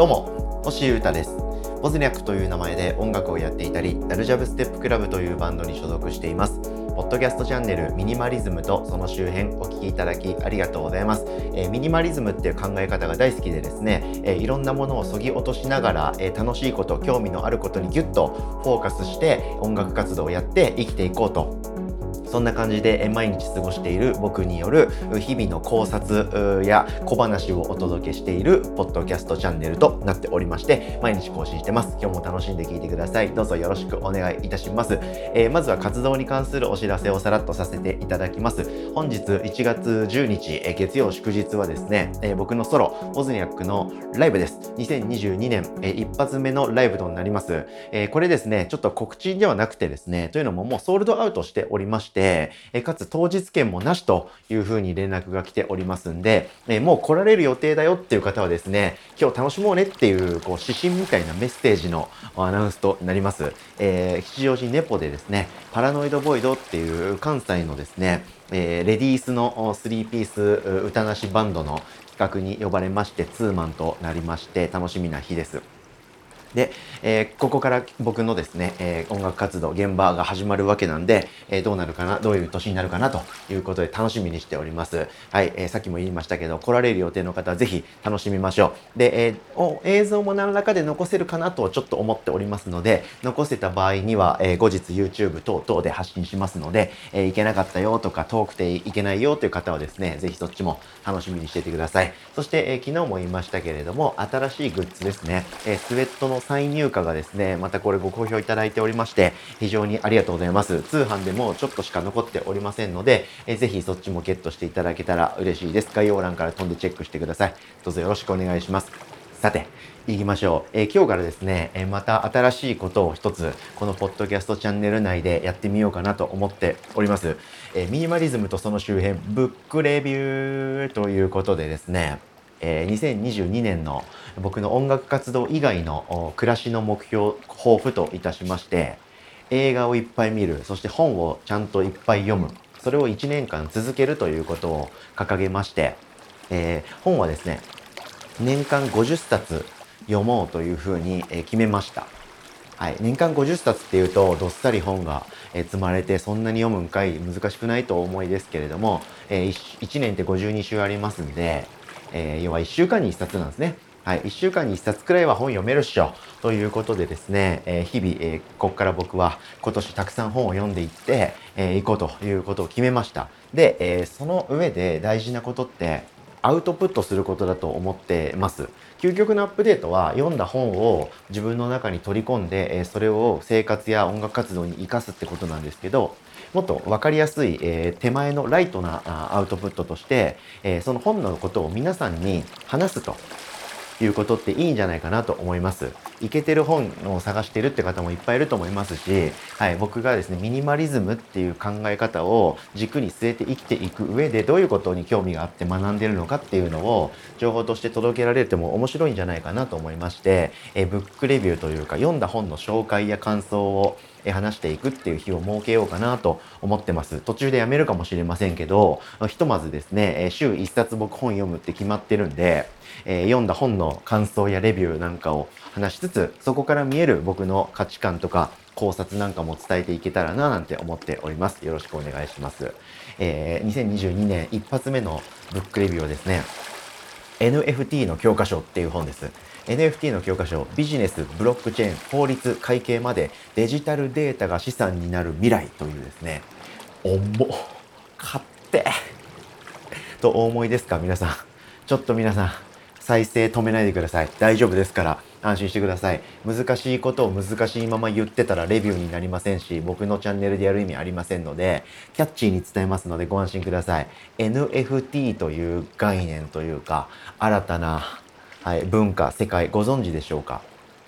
どうも星優太です。ボズニャックという名前で音楽をやっていたりダルジャブステップクラブというバンドに所属しています。ポッドキャストチャンネルミニマリズムとその周辺お聞きいただきありがとうございます、えー、ミニマリズムっていう考え方が大好きでですね、えー、いろんなものをそぎ落としながら、えー、楽しいこと興味のあることにギュッとフォーカスして音楽活動をやって生きていこうとそんな感じで毎日過ごしている僕による日々の考察や小話をお届けしているポッドキャストチャンネルとなっておりまして毎日更新してます。今日も楽しんで聞いてください。どうぞよろしくお願いいたします、えー、まずは活動に関するお知らせをさらっとさせていただきます。本日1月10日、え、月曜祝日はですね、え、僕のソロオズニャックのライブです。2022年、え一発目のライブとなります、えこれですねちょっと告知ではなくてですねというのももうソールドアウトしておりましてて、えかつ当日券もなしというふうに連絡が来ておりますんで、えもう来られる予定だよっていう方はですね、今日楽しもうねっていうこう指針みたいなメッセージのアナウンスとなります。えー、吉祥寺ネポでですね、パラノイドボイドっていう関西のですね、えー、レディースの3ピース歌なしバンドの企画に呼ばれましてツーマンとなりまして楽しみな日です。で、えー、ここから僕のですね、えー、音楽活動、現場が始まるわけなんで、えー、どうなるかな、どういう年になるかなということで楽しみにしております。はい、えさっきも言いましたけど、来られる予定の方はぜひ楽しみましょう。で、えお映像も何らかで残せるかなとちょっと思っておりますので、残せた場合には、え後日 YouTube 等々で発信しますので、えー、けなかったよとか遠くていけないよという方はですね、ぜひそっちも楽しみにしててください。そして、え昨日も言いましたけれども、新しいグッズですね、えスウェットの再入荷がですね、またこれご好評いただいておりまして、非常にありがとうございます。通販でもちょっとしか残っておりませんので、えー、ぜひそっちもゲットしていただけたら嬉しいです。概要欄から飛んでチェックしてください。どうぞよろしくお願いします。さて、行きましょう。えー、今日からですね、えー、また新しいことを一つ、このポッドキャストチャンネル内でやってみようかなと思っております。えー、ミニマリズムとその周辺、ブックレビューということでですね、えー、2022年の僕の音楽活動以外の暮らしの目標抱負といたしまして映画をいっぱい見るそして本をちゃんといっぱい読むそれを1年間続けるということを掲げまして、えー、本はですね年間50冊読もうというふうに決めました。はい、年間50冊っていうとどっさり本が積まれてそんなに読むんかい難しくないと思いですけれども、え 1, 年って52週ありますんでえー、要は1週間に1冊なんですね。はい、1週間に1冊くらいは本読めるっしょということでですね、えー、日々、えー、ここから僕は今年たくさん本を読んでいって、えー、いこうということを決めました。で、え、その上で大事なことってアウトプットすることだと思ってます。究極のアップデートは読んだ本を自分の中に取り込んで、えそれを生活や音楽活動に生かすってことなんですけど、もっと分かりやすい、え手前のライトなアウトプットとして、えその本のことを皆さんに話すと。いうことっていいんじゃないかなと思います。いけてる本を探してるって方もいっぱいいると思いますし、はい、僕がですね、ミニマリズムっていう考え方を軸に据えて生きていく上でどういうことに興味があって学んでるのかっていうのを情報として届けられても面白いんじゃないかなと思いまして、えブックレビューというか読んだ本の紹介や感想を話していくっていう日を設けようかなと思ってます。途中でやめるかもしれませんけど、ひとまずですね、週1冊僕本読むって決まってるんで、え、読んだ本の感想やレビューなんかを話しつつ、そこから見える僕の価値観とか考察なんかも伝えていけたらななんて思っております。よろしくお願いします。えー、2022年一発目のブックレビューをですね、NFT の教科書っていう本です。NFT の教科書、ビジネス、ブロックチェーン、法律、会計までデジタルデータが資産になる未来というですね、重買ってとお思いですか皆さん。ちょっと皆さん、再生止めないでください。大丈夫ですから。安心してください。難しいことを難しいまま言ってたらレビューになりませんし、僕のチャンネルでやる意味ありませんので、キャッチーに伝えますのでご安心ください。NFT という概念というか、新たな、はい、文化、世界、ご存知でしょうか、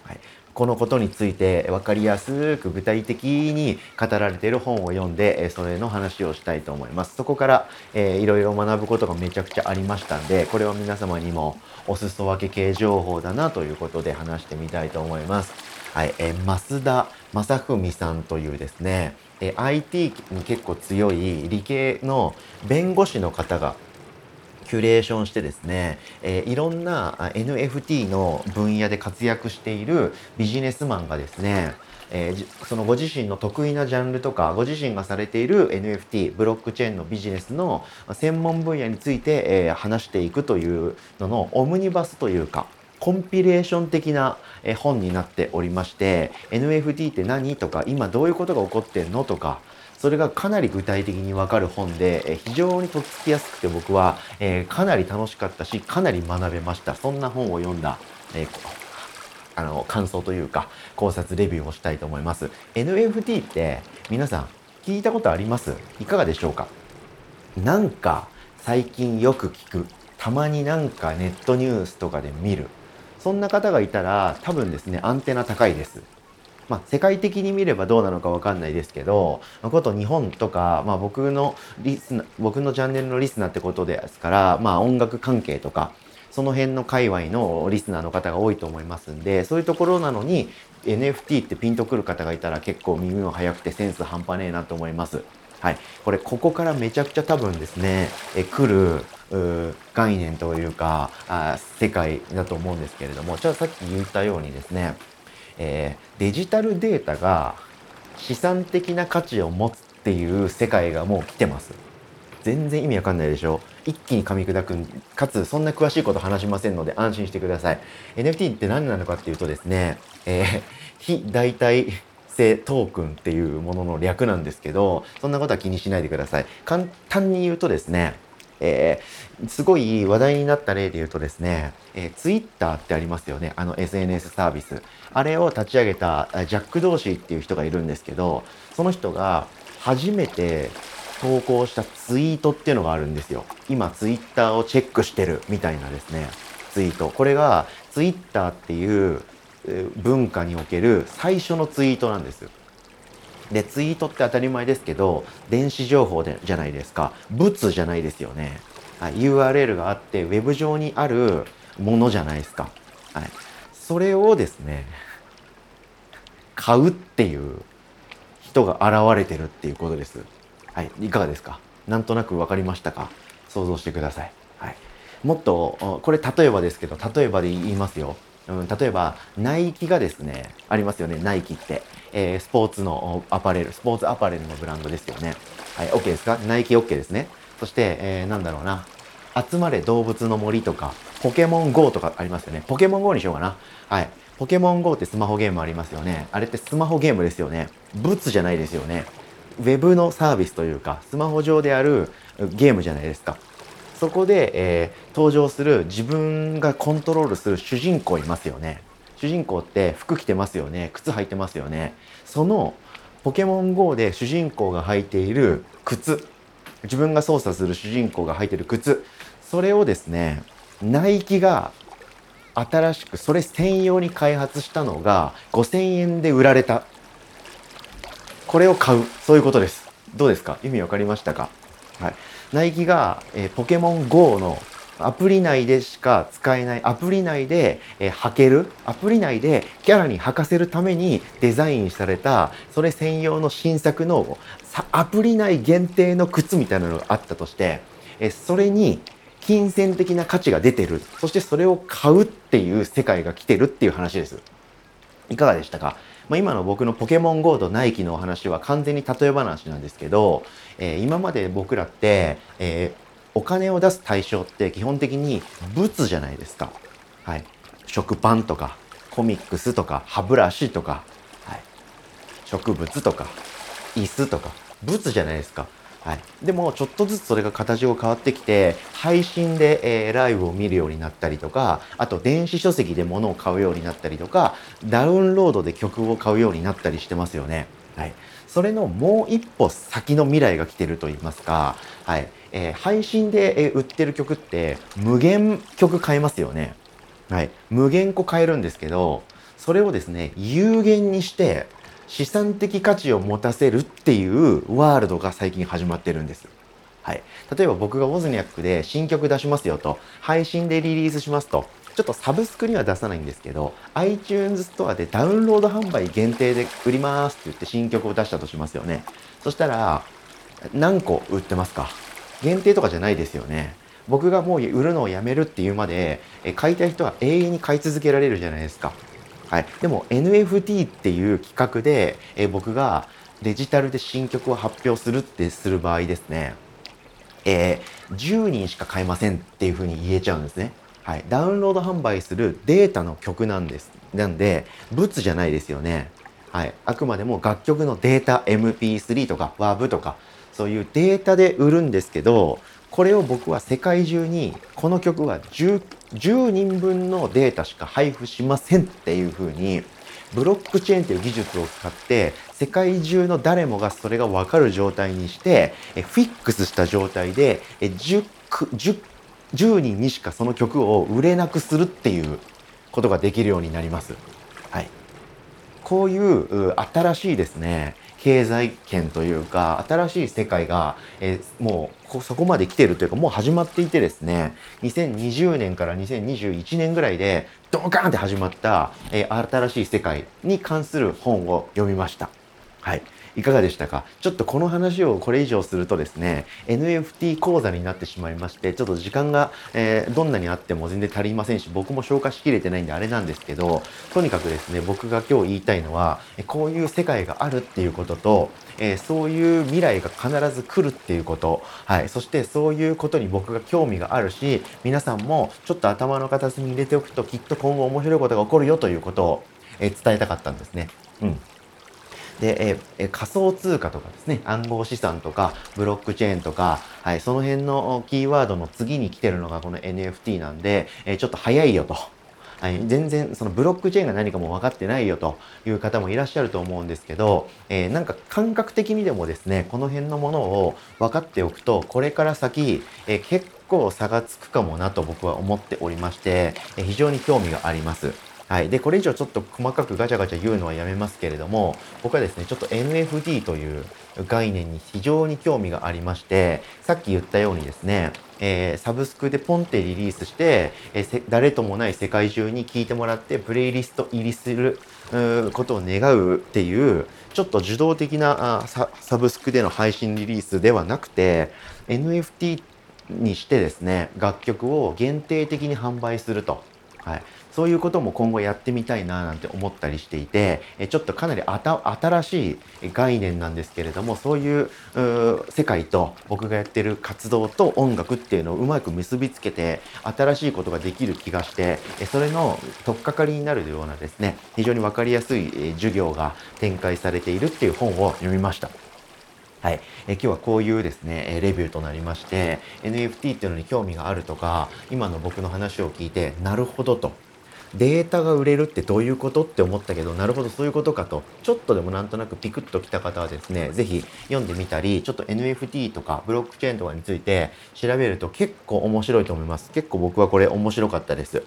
はい、このことについて分かりやすく具体的に語られている本を読んで、それの話をしたいと思います。そこから、えー、いろいろ学ぶことがめちゃくちゃありましたんで、これは皆様にもお裾分け系情報だなということで話してみたいと思います。はい、え、増田正文さんというですね、え、IT に結構強い理系の弁護士の方がキュレーションしてですね、えー、いろんな NFT の分野で活躍しているビジネスマンがですね、えー、そのご自身の得意なジャンルとかご自身がされている NFT ブロックチェーンのビジネスの専門分野について、えー、話していくというののオムニバスというかコンピレーション的な本になっておりまして NFT って何とか今どういうことが起こってんのとかそれがかなり具体的にわかる本で、え非常にとっつきやすくて僕は、えかなり楽しかったし、かなり学べました。そんな本を読んだ、えあの、感想というか、考察レビューをしたいと思います。NFT って皆さん聞いたことあります？いかがでしょうか？なんか最近よく聞く。たまになんかネットニュースとかで見る。そんな方がいたら多分ですね、アンテナ高いです。まあ、世界的に見ればどうなのかわかんないですけど、まあ、こと日本とか、まあ、僕のリスナ僕のチャンネルのリスナーってことですから、まあ、音楽関係とか、その辺の界隈のリスナーの方が多いと思いますんで、そういうところなのに NFT ってピンとくる方がいたら結構耳も速くてセンス半端ねえなと思います。はい。これ、ここからめちゃくちゃ多分ですね、え来る概念というかあ、世界だと思うんですけれども、じゃあさっき言ったようにですね、えー、デジタルデータが資産的な価値を持つっていう世界がもう来てます。全然意味わかんないでしょ。一気に噛み砕くかつそんな詳しいこと話しませんので安心してください。NFT って何なのかっていうとですね、えー、非代替性トークンっていうものの略なんですけどそんなことは気にしないでください。簡単に言うとですねえー、すごい話題になった例で言うとですね、えー、ツイッターってありますよね。あの SNS サービス。あれを立ち上げたジャック・ドーシーっていう人がいるんですけど、その人が初めて投稿したツイートっていうのがあるんですよ。今ツイッターをチェックしてるみたいなですね、ツイート。これがツイッターっていう文化における最初のツイートなんです。で、ツイートって当たり前ですけど、電子情報でじゃないですか。物じゃないですよね。はい、URL があって、ウェブ上にあるものじゃないですか。はい。それをですね、買うっていう人が現れてるっていうことです。はい。いかがですか？なんとなく分かりましたか？想像してください。はい。もっと、これ例えばですけど、例えばで言いますよ。うん、例えば、ナイキがですね、ありますよね、ナイキって。えー、スポーツのアパレル、スポーツアパレルのブランドですよね。はい、OK ですか？ナイキ OK ですね。そして、えー、なんだろうな。集まれ動物の森とか、ポケモン GO とかありますよね。ポケモン GO にしようかな。はい。ポケモン GO ってスマホゲームありますよね。あれってスマホゲームですよね。物じゃないですよね。ウェブのサービスというか、スマホ上であるゲームじゃないですか。そこで、えー、登場する自分がコントロールする主人公いますよね。主人公って服着てますよね。靴履いてますよね。そのポケモン GO で主人公が履いている靴。自分が操作する主人公が履いている靴。それをですねナイキが新しくそれ専用に開発したのが5000円で売られた。これを買う。そういうことです。どうですか？意味わかりましたか？はい。ナイキが、え、ポケモン GO のアプリ内でしか使えない、アプリ内で、えー、履ける、アプリ内でキャラに履かせるためにデザインされた、それ専用の新作のアプリ内限定の靴みたいなのがあったとして、えー、それに金銭的な価値が出てる。そしてそれを買うっていう世界が来てるっていう話です。いかがでしたか？まあ、今の僕のポケモン GO とナイキのお話は完全に例え話なんですけど、えー、今まで僕らって、えお金を出す対象って基本的に物じゃないですか。はい。食パンとか、コミックスとか、歯ブラシとか、はい。植物とか、椅子とか、物じゃないですか。はい。でも、ちょっとずつそれが形が変わってきて、配信で、えー、ライブを見るようになったりとか、あと電子書籍で物を買うようになったりとか、ダウンロードで曲を買うようになったりしてますよね。はい。それのもう一歩先の未来が来てると言いますか、はい。えー、配信で、え売ってる曲って無限曲買えますよね。はい。無限個買えるんですけど、それをですね、有限にして資産的価値を持たせるっていうワールドが最近始まってるんです。はい。例えば僕がウォズニャックで新曲出しますよと、配信でリリースしますと、ちょっとサブスクには出さないんですけど、iTunes ストアでダウンロード販売限定で売りますって言って新曲を出したとしますよね。そしたら、何個売ってますか？限定とかじゃないですよね。僕がもう売るのをやめるっていうまで、え買いたい人は永遠に買い続けられるじゃないですか。はい、でも NFT っていう企画で、え僕がデジタルで新曲を発表するってする場合ですね、えー、10人しか買えませんっていうふうに言えちゃうんですね。はい、ダウンロード販売するデータの曲なんです。なんで、物じゃないですよね。はい、あくまでも楽曲のデータ MP3 とか WAV とかそういうデータで売るんですけどこれを僕は世界中にこの曲は 10, 10人分のデータしか配布しませんっていうふうにブロックチェーンという技術を使って世界中の誰もがそれが分かる状態にしてフィックスした状態で 10, 10, 10人にしかその曲を売れなくするっていうことができるようになります。はい、こういう新しいですね経済圏というか新しい世界が、えー、もうそこまで来てるというかもう始まっていてですね2020年から2021年ぐらいでドカーンって始まった、えー、新しい世界に関する本を読みました。はいいかがでしたか？ちょっとこの話をこれ以上するとですね、NFT 講座になってしまいまして、ちょっと時間が、えー、どんなにあっても全然足りませんし、僕も消化しきれてないんであれなんですけど、とにかくですね、僕が今日言いたいのは、こういう世界があるっていうことと、えー、そういう未来が必ず来るっていうこと、はい、そしてそういうことに僕が興味があるし、皆さんもちょっと頭の片隅に入れておくときっと今後面白いことが起こるよということを、え、伝えたかったんですね。うん。で、え仮想通貨とかですね、暗号資産とか、ブロックチェーンとか、はい、その辺のキーワードの次に来てるのがこの NFT なんで、えちょっと早いよと。はい、全然そのブロックチェーンが何かも分かってないよという方もいらっしゃると思うんですけど、えー、なんか感覚的にでもですね、この辺のものを分かっておくと、これから先、えー、結構差がつくかもなと僕は思っておりまして、えー、非常に興味があります。はい。で、これ以上ちょっと細かくガチャガチャ言うのはやめますけれども、僕はですね、ちょっと NFT という概念に非常に興味がありまして、さっき言ったようにですね、えー、サブスクでポンってリリースして、えー、誰ともない世界中に聴いてもらって、プレイリスト入りすることを願うっていう、ちょっと受動的なあサブスクでの配信リリースではなくて、NFT にしてですね、楽曲を限定的に販売すると。はい。そういうことも今後やってみたいななんて思ったりしていて、ちょっとかなり新しい概念なんですけれども、そういう世界と僕がやってる活動と音楽っていうのをうまく結びつけて、新しいことができる気がして、それの取っかかりになるようなですね、非常にわかりやすい授業が展開されているっていう本を読みました。はい、え今日はこういうですね、レビューとなりまして、NFT っていうのに興味があるとか、今の僕の話を聞いて、なるほどと。データが売れるってどういうことって思ったけど、なるほどそういうことかと、ちょっとでもなんとなくピクッときた方はですね、ぜひ読んでみたり、ちょっと NFT とかブロックチェーンとかについて調べると結構面白いと思います。結構僕はこれ面白かったです。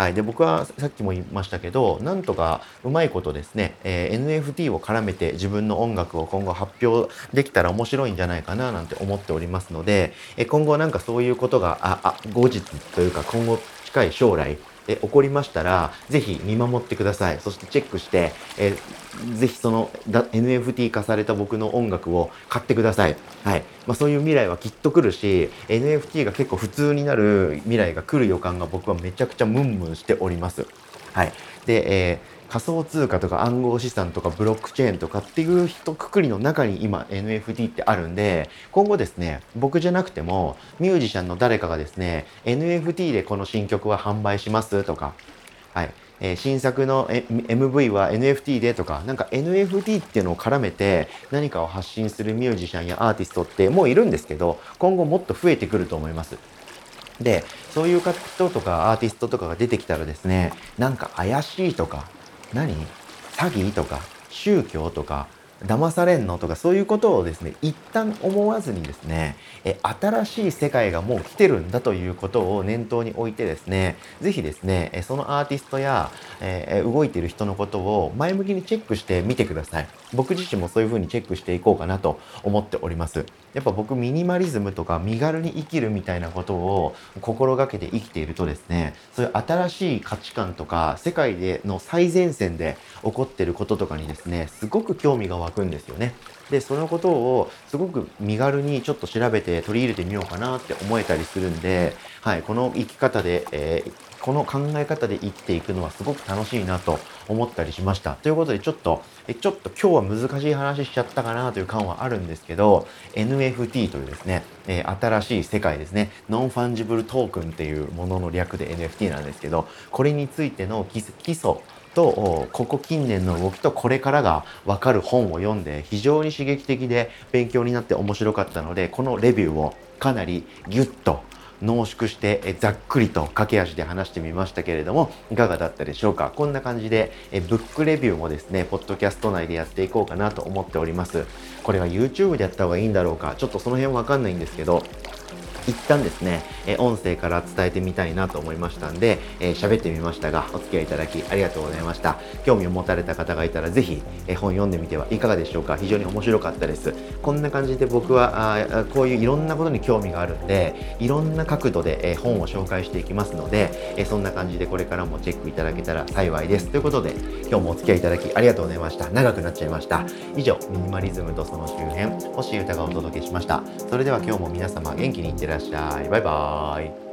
はい。で、僕はさっきも言いましたけど、なんとかうまいことですね、えー、NFT を絡めて自分の音楽を今後発表できたら面白いんじゃないかななんて思っておりますので、えー、今後なんかそういうことが、あ、あ、後日というか今後近い将来、え起こりましたら、ぜひ見守ってください。そしてチェックして、え、ぜひその NFT 化された僕の音楽を買ってください。はい。まあ、そういう未来はきっと来るし、NFT が結構普通になる未来が来る予感が僕はめちゃくちゃムンムンしております。はい。で、えー仮想通貨とか暗号資産とかブロックチェーンとかっていう人くくりの中に今 NFT ってあるんで今後ですね僕じゃなくてもミュージシャンの誰かがですね NFT でこの新曲は販売しますとかはいえ、新作の MV は NFT でとか、なんか NFT っていうのを絡めて何かを発信するミュージシャンやアーティストってもういるんですけど、今後もっと増えてくると思います。で、そういう人とかアーティストとかが出てきたらですね、なんか怪しいとか、何？詐欺とか宗教とか騙されんのとかそういうことをですね一旦思わずにですねえ新しい世界がもう来てるんだということを念頭に置いてですね是非ですねそのアーティストや、え動いてる人のことを前向きにチェックしてみてください。僕自身もそういうふうにチェックしていこうかなと思っておりますやっぱ僕ミニマリズムとか身軽に生きるみたいなことを心がけて生きているとですねそういう新しい価値観とか世界での最前線で起こってることとかにですねすごく興味が湧くんですよね。でそのことをすごく身軽にちょっと調べて取り入れてみようかなって思えたりするんで、はい、この生き方で、えー、この考え方で生きていくのはすごく楽しいなと思ったりしました。ということでちょっと、えちょっと今日は難しい話しちゃったかなという感はあるんですけど、NFT というですね、えー、新しい世界ですね、ノンファンジブルトークンっていうものの略で NFT なんですけど、これについての基礎とここ近年の動きとこれからが分かる本を読んで非常に刺激的で勉強になって面白かったのでこのレビューをかなりギュッと濃縮してざっくりと駆け足で話してみましたけれどもいかがだったでしょうか？こんな感じでブックレビューもですねポッドキャスト内でやっていこうかなと思っております。これは YouTube でやった方がいいんだろうか？ちょっとその辺わかんないんですけど一旦ですね、え音声から伝えてみたいなと思いましたんで、えー、喋ってみましたが、お付き合いいただきありがとうございました。興味を持たれた方がいたら、ぜひ、え本読んでみてはいかがでしょうか。非常に面白かったです。こんな感じで僕は、あこういういろんなことに興味があるんで、いろんな角度で、え本を紹介していきますので、えそんな感じでこれからもチェックいただけたら幸いです。ということで、今日もお付き合いいただきありがとうございました。長くなっちゃいました。以上、ミニマリズムとその周辺、星歌がお届けしました。それでは今日も皆様元気にいってらっしゃい。バイバーイ。